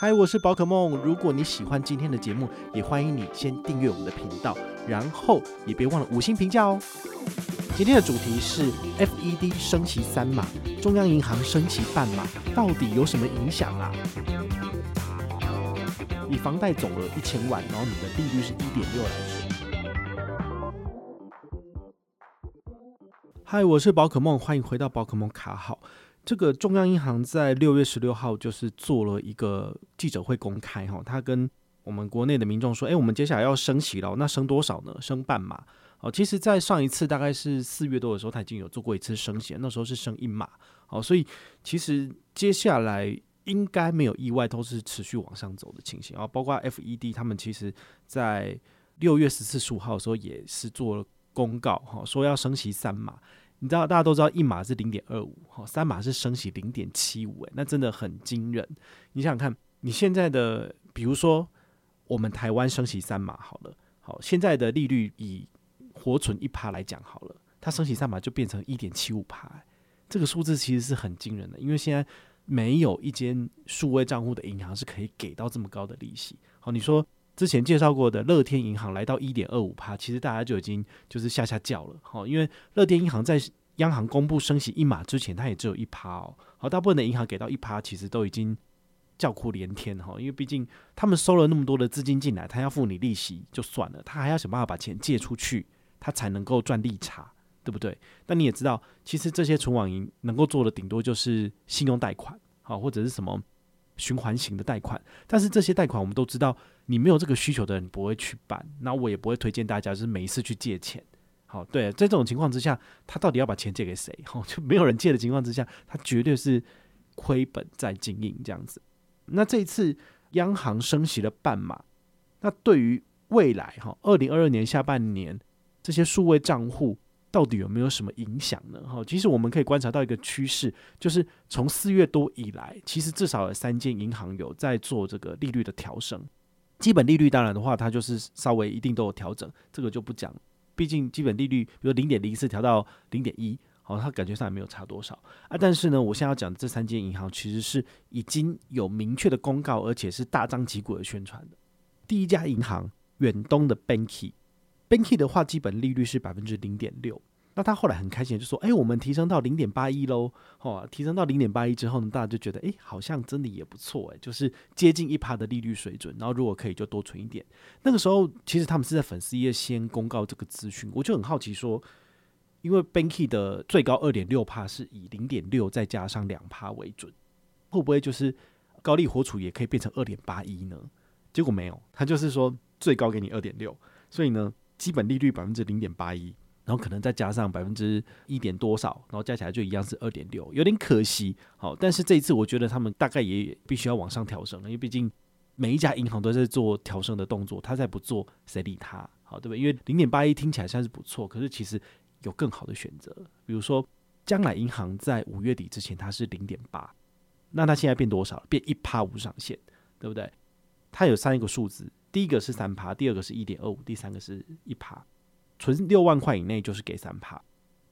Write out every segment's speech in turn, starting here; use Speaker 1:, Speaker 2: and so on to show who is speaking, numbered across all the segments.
Speaker 1: 嗨，我是宝可梦。如果你喜欢今天的节目，也欢迎你先订阅我们的频道，然后也别忘了五星评价哦。今天的主题是 FED 升息三码，中央银行升息半码，到底有什么影响啊？以房贷总额一千万，然后你的利率是一点六来说。嗨，我是宝可梦，欢迎回到宝可梦卡好。这个中央银行在六月十六号就是做了一个记者会公开哈，他跟我们国内的民众说，哎，我们接下来要升息了，那升多少呢？升半码。哦，其实，在上一次大概是四月多的时候，他已经有做过一次升息，那时候是升一码。哦，所以其实接下来应该没有意外，都是持续往上走的情形。啊包括 FED 他们其实在六月十四、十五号的时候也是做了公告，哈，说要升息三码。你知道，大家都知道一码是零点二五，哈，三码是升息零点七五，诶，那真的很惊人。你想想看，你现在的，比如说我们台湾升息三码好了，好，现在的利率以活存一趴来讲好了，它升息三码就变成一点七五趴，这个数字其实是很惊人的，因为现在没有一间数位账户的银行是可以给到这么高的利息。好，你说。之前介绍过的乐天银行来到一点二五趴，其实大家就已经就是吓吓叫了，好，因为乐天银行在央行公布升息一码之前，它也只有一趴哦，好，大部分的银行给到一趴，其实都已经叫苦连天哈，因为毕竟他们收了那么多的资金进来，他要付你利息就算了，他还要想办法把钱借出去，他才能够赚利差，对不对？但你也知道，其实这些存网银能够做的顶多就是信用贷款，好，或者是什么。循环型的贷款，但是这些贷款我们都知道，你没有这个需求的人不会去办，那我也不会推荐大家就是每一次去借钱。好，对，在这种情况之下，他到底要把钱借给谁？好，就没有人借的情况之下，他绝对是亏本在经营这样子。那这一次央行升息了半码，那对于未来哈，二零二二年下半年这些数位账户。到底有没有什么影响呢？哈，其实我们可以观察到一个趋势，就是从四月多以来，其实至少有三间银行有在做这个利率的调升。基本利率当然的话，它就是稍微一定都有调整，这个就不讲。毕竟基本利率，比如零点零四调到零点一，好，它感觉上也没有差多少啊。但是呢，我现在要讲的这三间银行其实是已经有明确的公告，而且是大张旗鼓的宣传的。第一家银行远东的 Banky。Banky 的话，基本利率是百分之零点六。那他后来很开心，就说：“哎、我们提升到零点八一喽！哦，提升到零点八一之后呢，大家就觉得，哎、好像真的也不错，哎，就是接近一趴的利率水准。然后如果可以，就多存一点。那个时候，其实他们是在粉丝页先公告这个资讯，我就很好奇说，因为 Banky 的最高二点六趴是以零点六再加上两趴为准，会不会就是高利活储也可以变成二点八一呢？结果没有，他就是说最高给你二点六，所以呢。基本利率百分之零点八一，然后可能再加上百分之一点多少，然后加起来就一样是二点六，有点可惜。好，但是这一次我觉得他们大概也必须要往上调升了，因为毕竟每一家银行都在做调升的动作，他再不做谁理他？好，对不对？因为零点八一听起来算是不错，可是其实有更好的选择，比如说将来银行在五月底之前它是零点八，那它现在变多少？变一趴无上限，对不对？它有三个数字。第一个是三趴，第二个是一点二五，第三个是一趴。存六万块以内就是给三趴。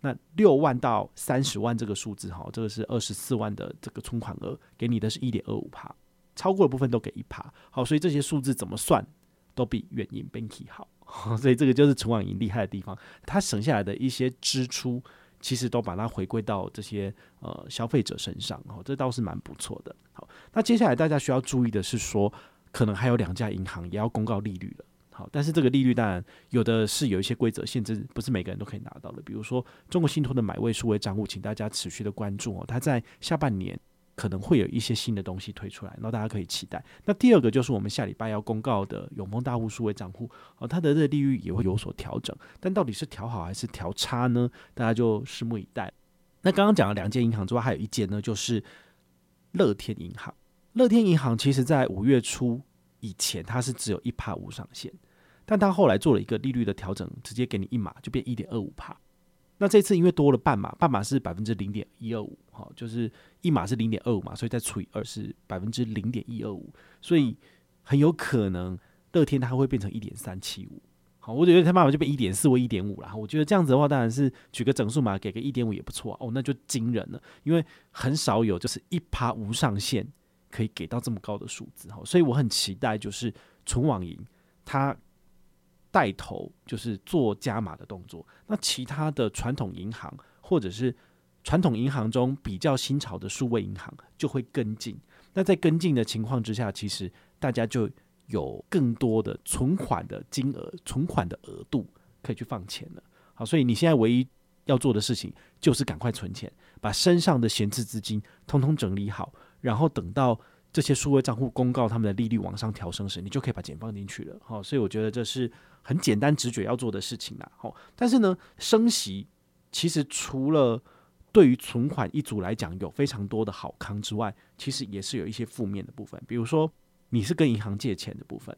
Speaker 1: 那六万到三十万这个数字哈，这个是二十四万的这个存款额，给你的是一点二五趴。超过的部分都给一趴。好，所以这些数字怎么算都比远银 Banky 好。所以这个就是存网银厉害的地方，它省下来的一些支出，其实都把它回归到这些呃消费者身上。哦，这倒是蛮不错的。好，那接下来大家需要注意的是说。可能还有两家银行也要公告利率了，好，但是这个利率当然有的是有一些规则限制，不是每个人都可以拿到的。比如说中国信托的买位数位账户，请大家持续的关注哦，它在下半年可能会有一些新的东西推出来，然后大家可以期待。那第二个就是我们下礼拜要公告的永丰大户数位账户，哦，它的这个利率也会有所调整，但到底是调好还是调差呢？大家就拭目以待。那刚刚讲了两间银行之外，还有一间呢，就是乐天银行。乐天银行其实，在五月初以前，它是只有一趴无上限，但它后来做了一个利率的调整，直接给你一码，就变一点二五趴。那这次因为多了半码，半码是百分之零点一二五，好，就是一码是零点二五嘛，所以再除以二是百分之零点一二五，所以很有可能乐天它会变成一点三七五。好，我觉得它慢慢就变一点四或一点五了。我觉得这样子的话，当然是举个整数嘛，给个一点五也不错哦，那就惊人了，因为很少有就是一趴无上限。可以给到这么高的数字哈，所以我很期待就是存网银它带头就是做加码的动作，那其他的传统银行或者是传统银行中比较新潮的数位银行就会跟进。那在跟进的情况之下，其实大家就有更多的存款的金额、存款的额度可以去放钱了。好，所以你现在唯一要做的事情就是赶快存钱，把身上的闲置资金通通整理好，然后等到这些数位账户公告他们的利率往上调升时，你就可以把钱放进去了。好，所以我觉得这是很简单直觉要做的事情啦。好，但是呢，升息其实除了对于存款一族来讲有非常多的好康之外，其实也是有一些负面的部分。比如说，你是跟银行借钱的部分，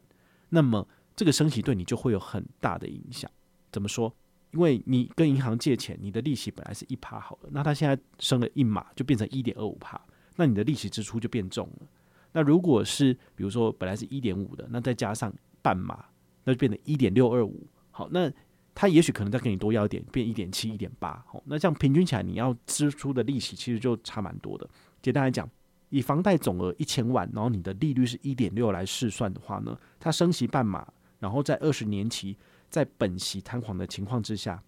Speaker 1: 那么这个升息对你就会有很大的影响。怎么说？因为你跟银行借钱，你的利息本来是一趴好了，那它现在升了一码，就变成一点二五趴，那你的利息支出就变重了。那如果是比如说本来是一点五的，那再加上半码，那就变成一点六二五。好，那他也许可能再给你多要一点，变一点七、一点八。好，那这样平均起来，你要支出的利息其实就差蛮多的。简单来讲，以房贷总额一千万，然后你的利率是一点六来试算的话呢，它升息半码，然后在二十年期在本息摊还的情况之下，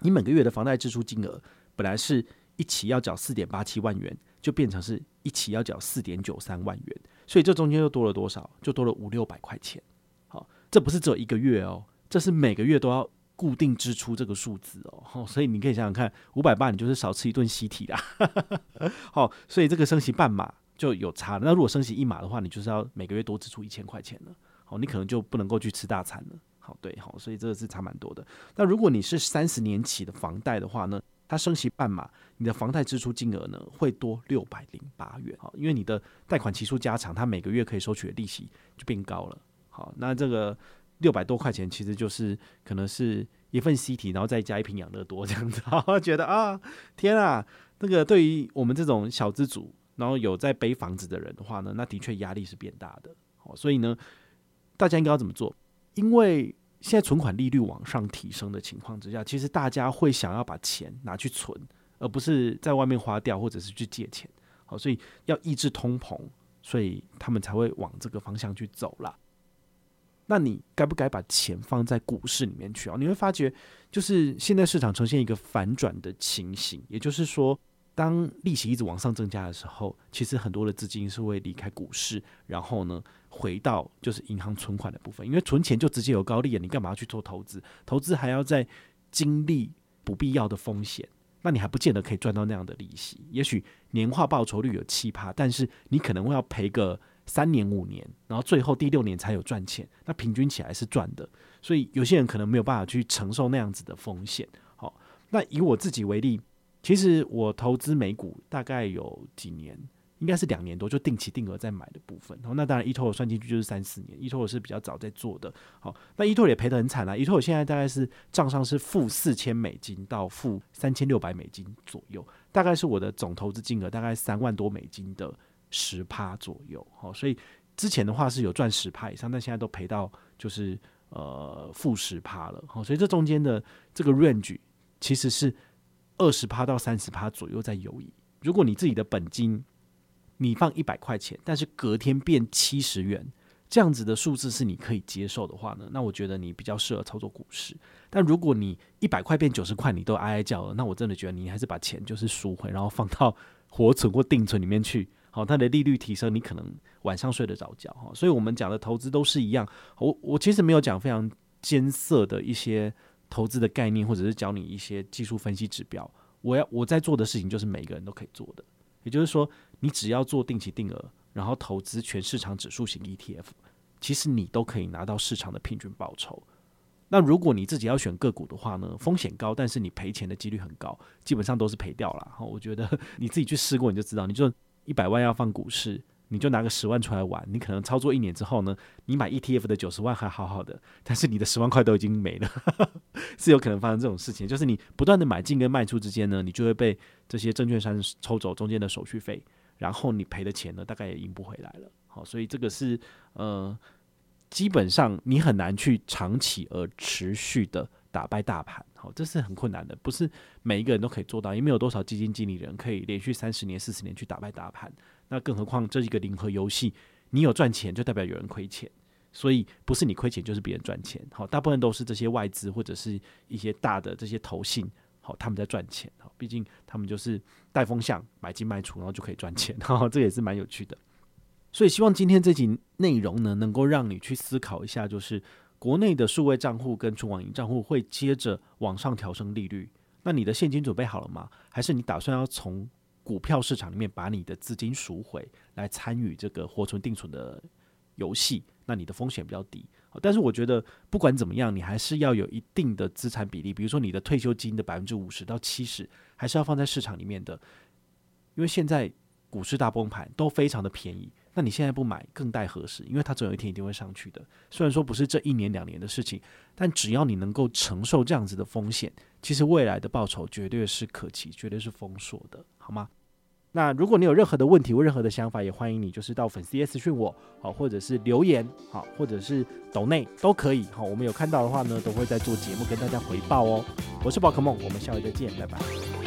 Speaker 1: 你每个月的房贷支出金额本来是一期要缴四点八七万元，就变成是一期要缴四点九三万元，所以这中间又多了多少？就多了五六百块钱。好，这不是只有一个月哦，这是每个月都要。固定支出这个数字哦，所以你可以想想看，五百八你就是少吃一顿西提啦。好，所以这个升息半码就有差了。那如果升息一码的话，你就是要每个月多支出一千块钱了。好，你可能就不能够去吃大餐了。好，对，好，所以这个是差蛮多的。那如果你是三十年期的房贷的话呢，它升息半码，你的房贷支出金额呢会多六百零八元。好，因为你的贷款期数加长，它每个月可以收取的利息就变高了。好，那这个。六百多块钱，其实就是可能是一份 CT，然后再加一瓶养乐多这样子，我觉得啊，天啊，那个对于我们这种小资族，然后有在背房子的人的话呢，那的确压力是变大的。好，所以呢，大家应该要怎么做？因为现在存款利率往上提升的情况之下，其实大家会想要把钱拿去存，而不是在外面花掉或者是去借钱。好，所以要抑制通膨，所以他们才会往这个方向去走啦。那你该不该把钱放在股市里面去啊？你会发觉，就是现在市场呈现一个反转的情形，也就是说，当利息一直往上增加的时候，其实很多的资金是会离开股市，然后呢，回到就是银行存款的部分，因为存钱就直接有高利了，你干嘛去做投资？投资还要再经历不必要的风险，那你还不见得可以赚到那样的利息。也许年化报酬率有七趴，但是你可能会要赔个。三年五年，然后最后第六年才有赚钱，那平均起来是赚的，所以有些人可能没有办法去承受那样子的风险。好，那以我自己为例，其实我投资美股大概有几年，应该是两年多，就定期定额在买的部分。然后那当然一托算进去就是三四年，eToro 是比较早在做的。好，那一托也赔得很惨啊，eToro 现在大概是账上是负四千美金到负三千六百美金左右，大概是我的总投资金额大概三万多美金的。十趴左右，好，所以之前的话是有赚十趴以上，但现在都赔到就是呃负十趴了，好，所以这中间的这个 range 其实是二十趴到三十趴左右在游移。如果你自己的本金你放一百块钱，但是隔天变七十元，这样子的数字是你可以接受的话呢，那我觉得你比较适合操作股市。但如果你一百块变九十块，你都哀哀叫了，那我真的觉得你还是把钱就是赎回，然后放到活存或定存里面去。好，它的利率提升，你可能晚上睡得着觉哈。所以，我们讲的投资都是一样。我我其实没有讲非常艰涩的一些投资的概念，或者是教你一些技术分析指标。我要我在做的事情，就是每个人都可以做的。也就是说，你只要做定期定额，然后投资全市场指数型 ETF，其实你都可以拿到市场的平均报酬。那如果你自己要选个股的话呢，风险高，但是你赔钱的几率很高，基本上都是赔掉了。我觉得你自己去试过，你就知道，你就。一百万要放股市，你就拿个十万出来玩。你可能操作一年之后呢，你买 ETF 的九十万还好好的，但是你的十万块都已经没了，是有可能发生这种事情。就是你不断的买进跟卖出之间呢，你就会被这些证券商抽走中间的手续费，然后你赔的钱呢，大概也赢不回来了。好，所以这个是呃，基本上你很难去长期而持续的。打败大盘，好，这是很困难的，不是每一个人都可以做到，因为没有多少基金经理人可以连续三十年、四十年去打败大盘。那更何况这一个零和游戏，你有赚钱就代表有人亏钱，所以不是你亏钱就是别人赚钱。好，大部分都是这些外资或者是一些大的这些投信，好，他们在赚钱。好，毕竟他们就是带风向买进卖出，然后就可以赚钱。哈，这也是蛮有趣的。所以希望今天这集内容呢，能够让你去思考一下，就是国内的数位账户跟存网银账户会接着往上调升利率。那你的现金准备好了吗？还是你打算要从股票市场里面把你的资金赎回来参与这个活存定存的游戏？那你的风险比较低。但是我觉得不管怎么样，你还是要有一定的资产比例，比如说你的退休金的百分之五十到七十，还是要放在市场里面的，因为现在股市大崩盘都非常的便宜。那你现在不买更待何时？因为它总有一天一定会上去的。虽然说不是这一年两年的事情，但只要你能够承受这样子的风险，其实未来的报酬绝对是可期，绝对是丰硕的，好吗？那如果你有任何的问题或任何的想法，也欢迎你就是到粉丝页私讯我，好，或者是留言，好，或者是抖内都可以，好，我们有看到的话呢，都会在做节目跟大家回报哦。我是宝可梦，我们下回再见，拜拜。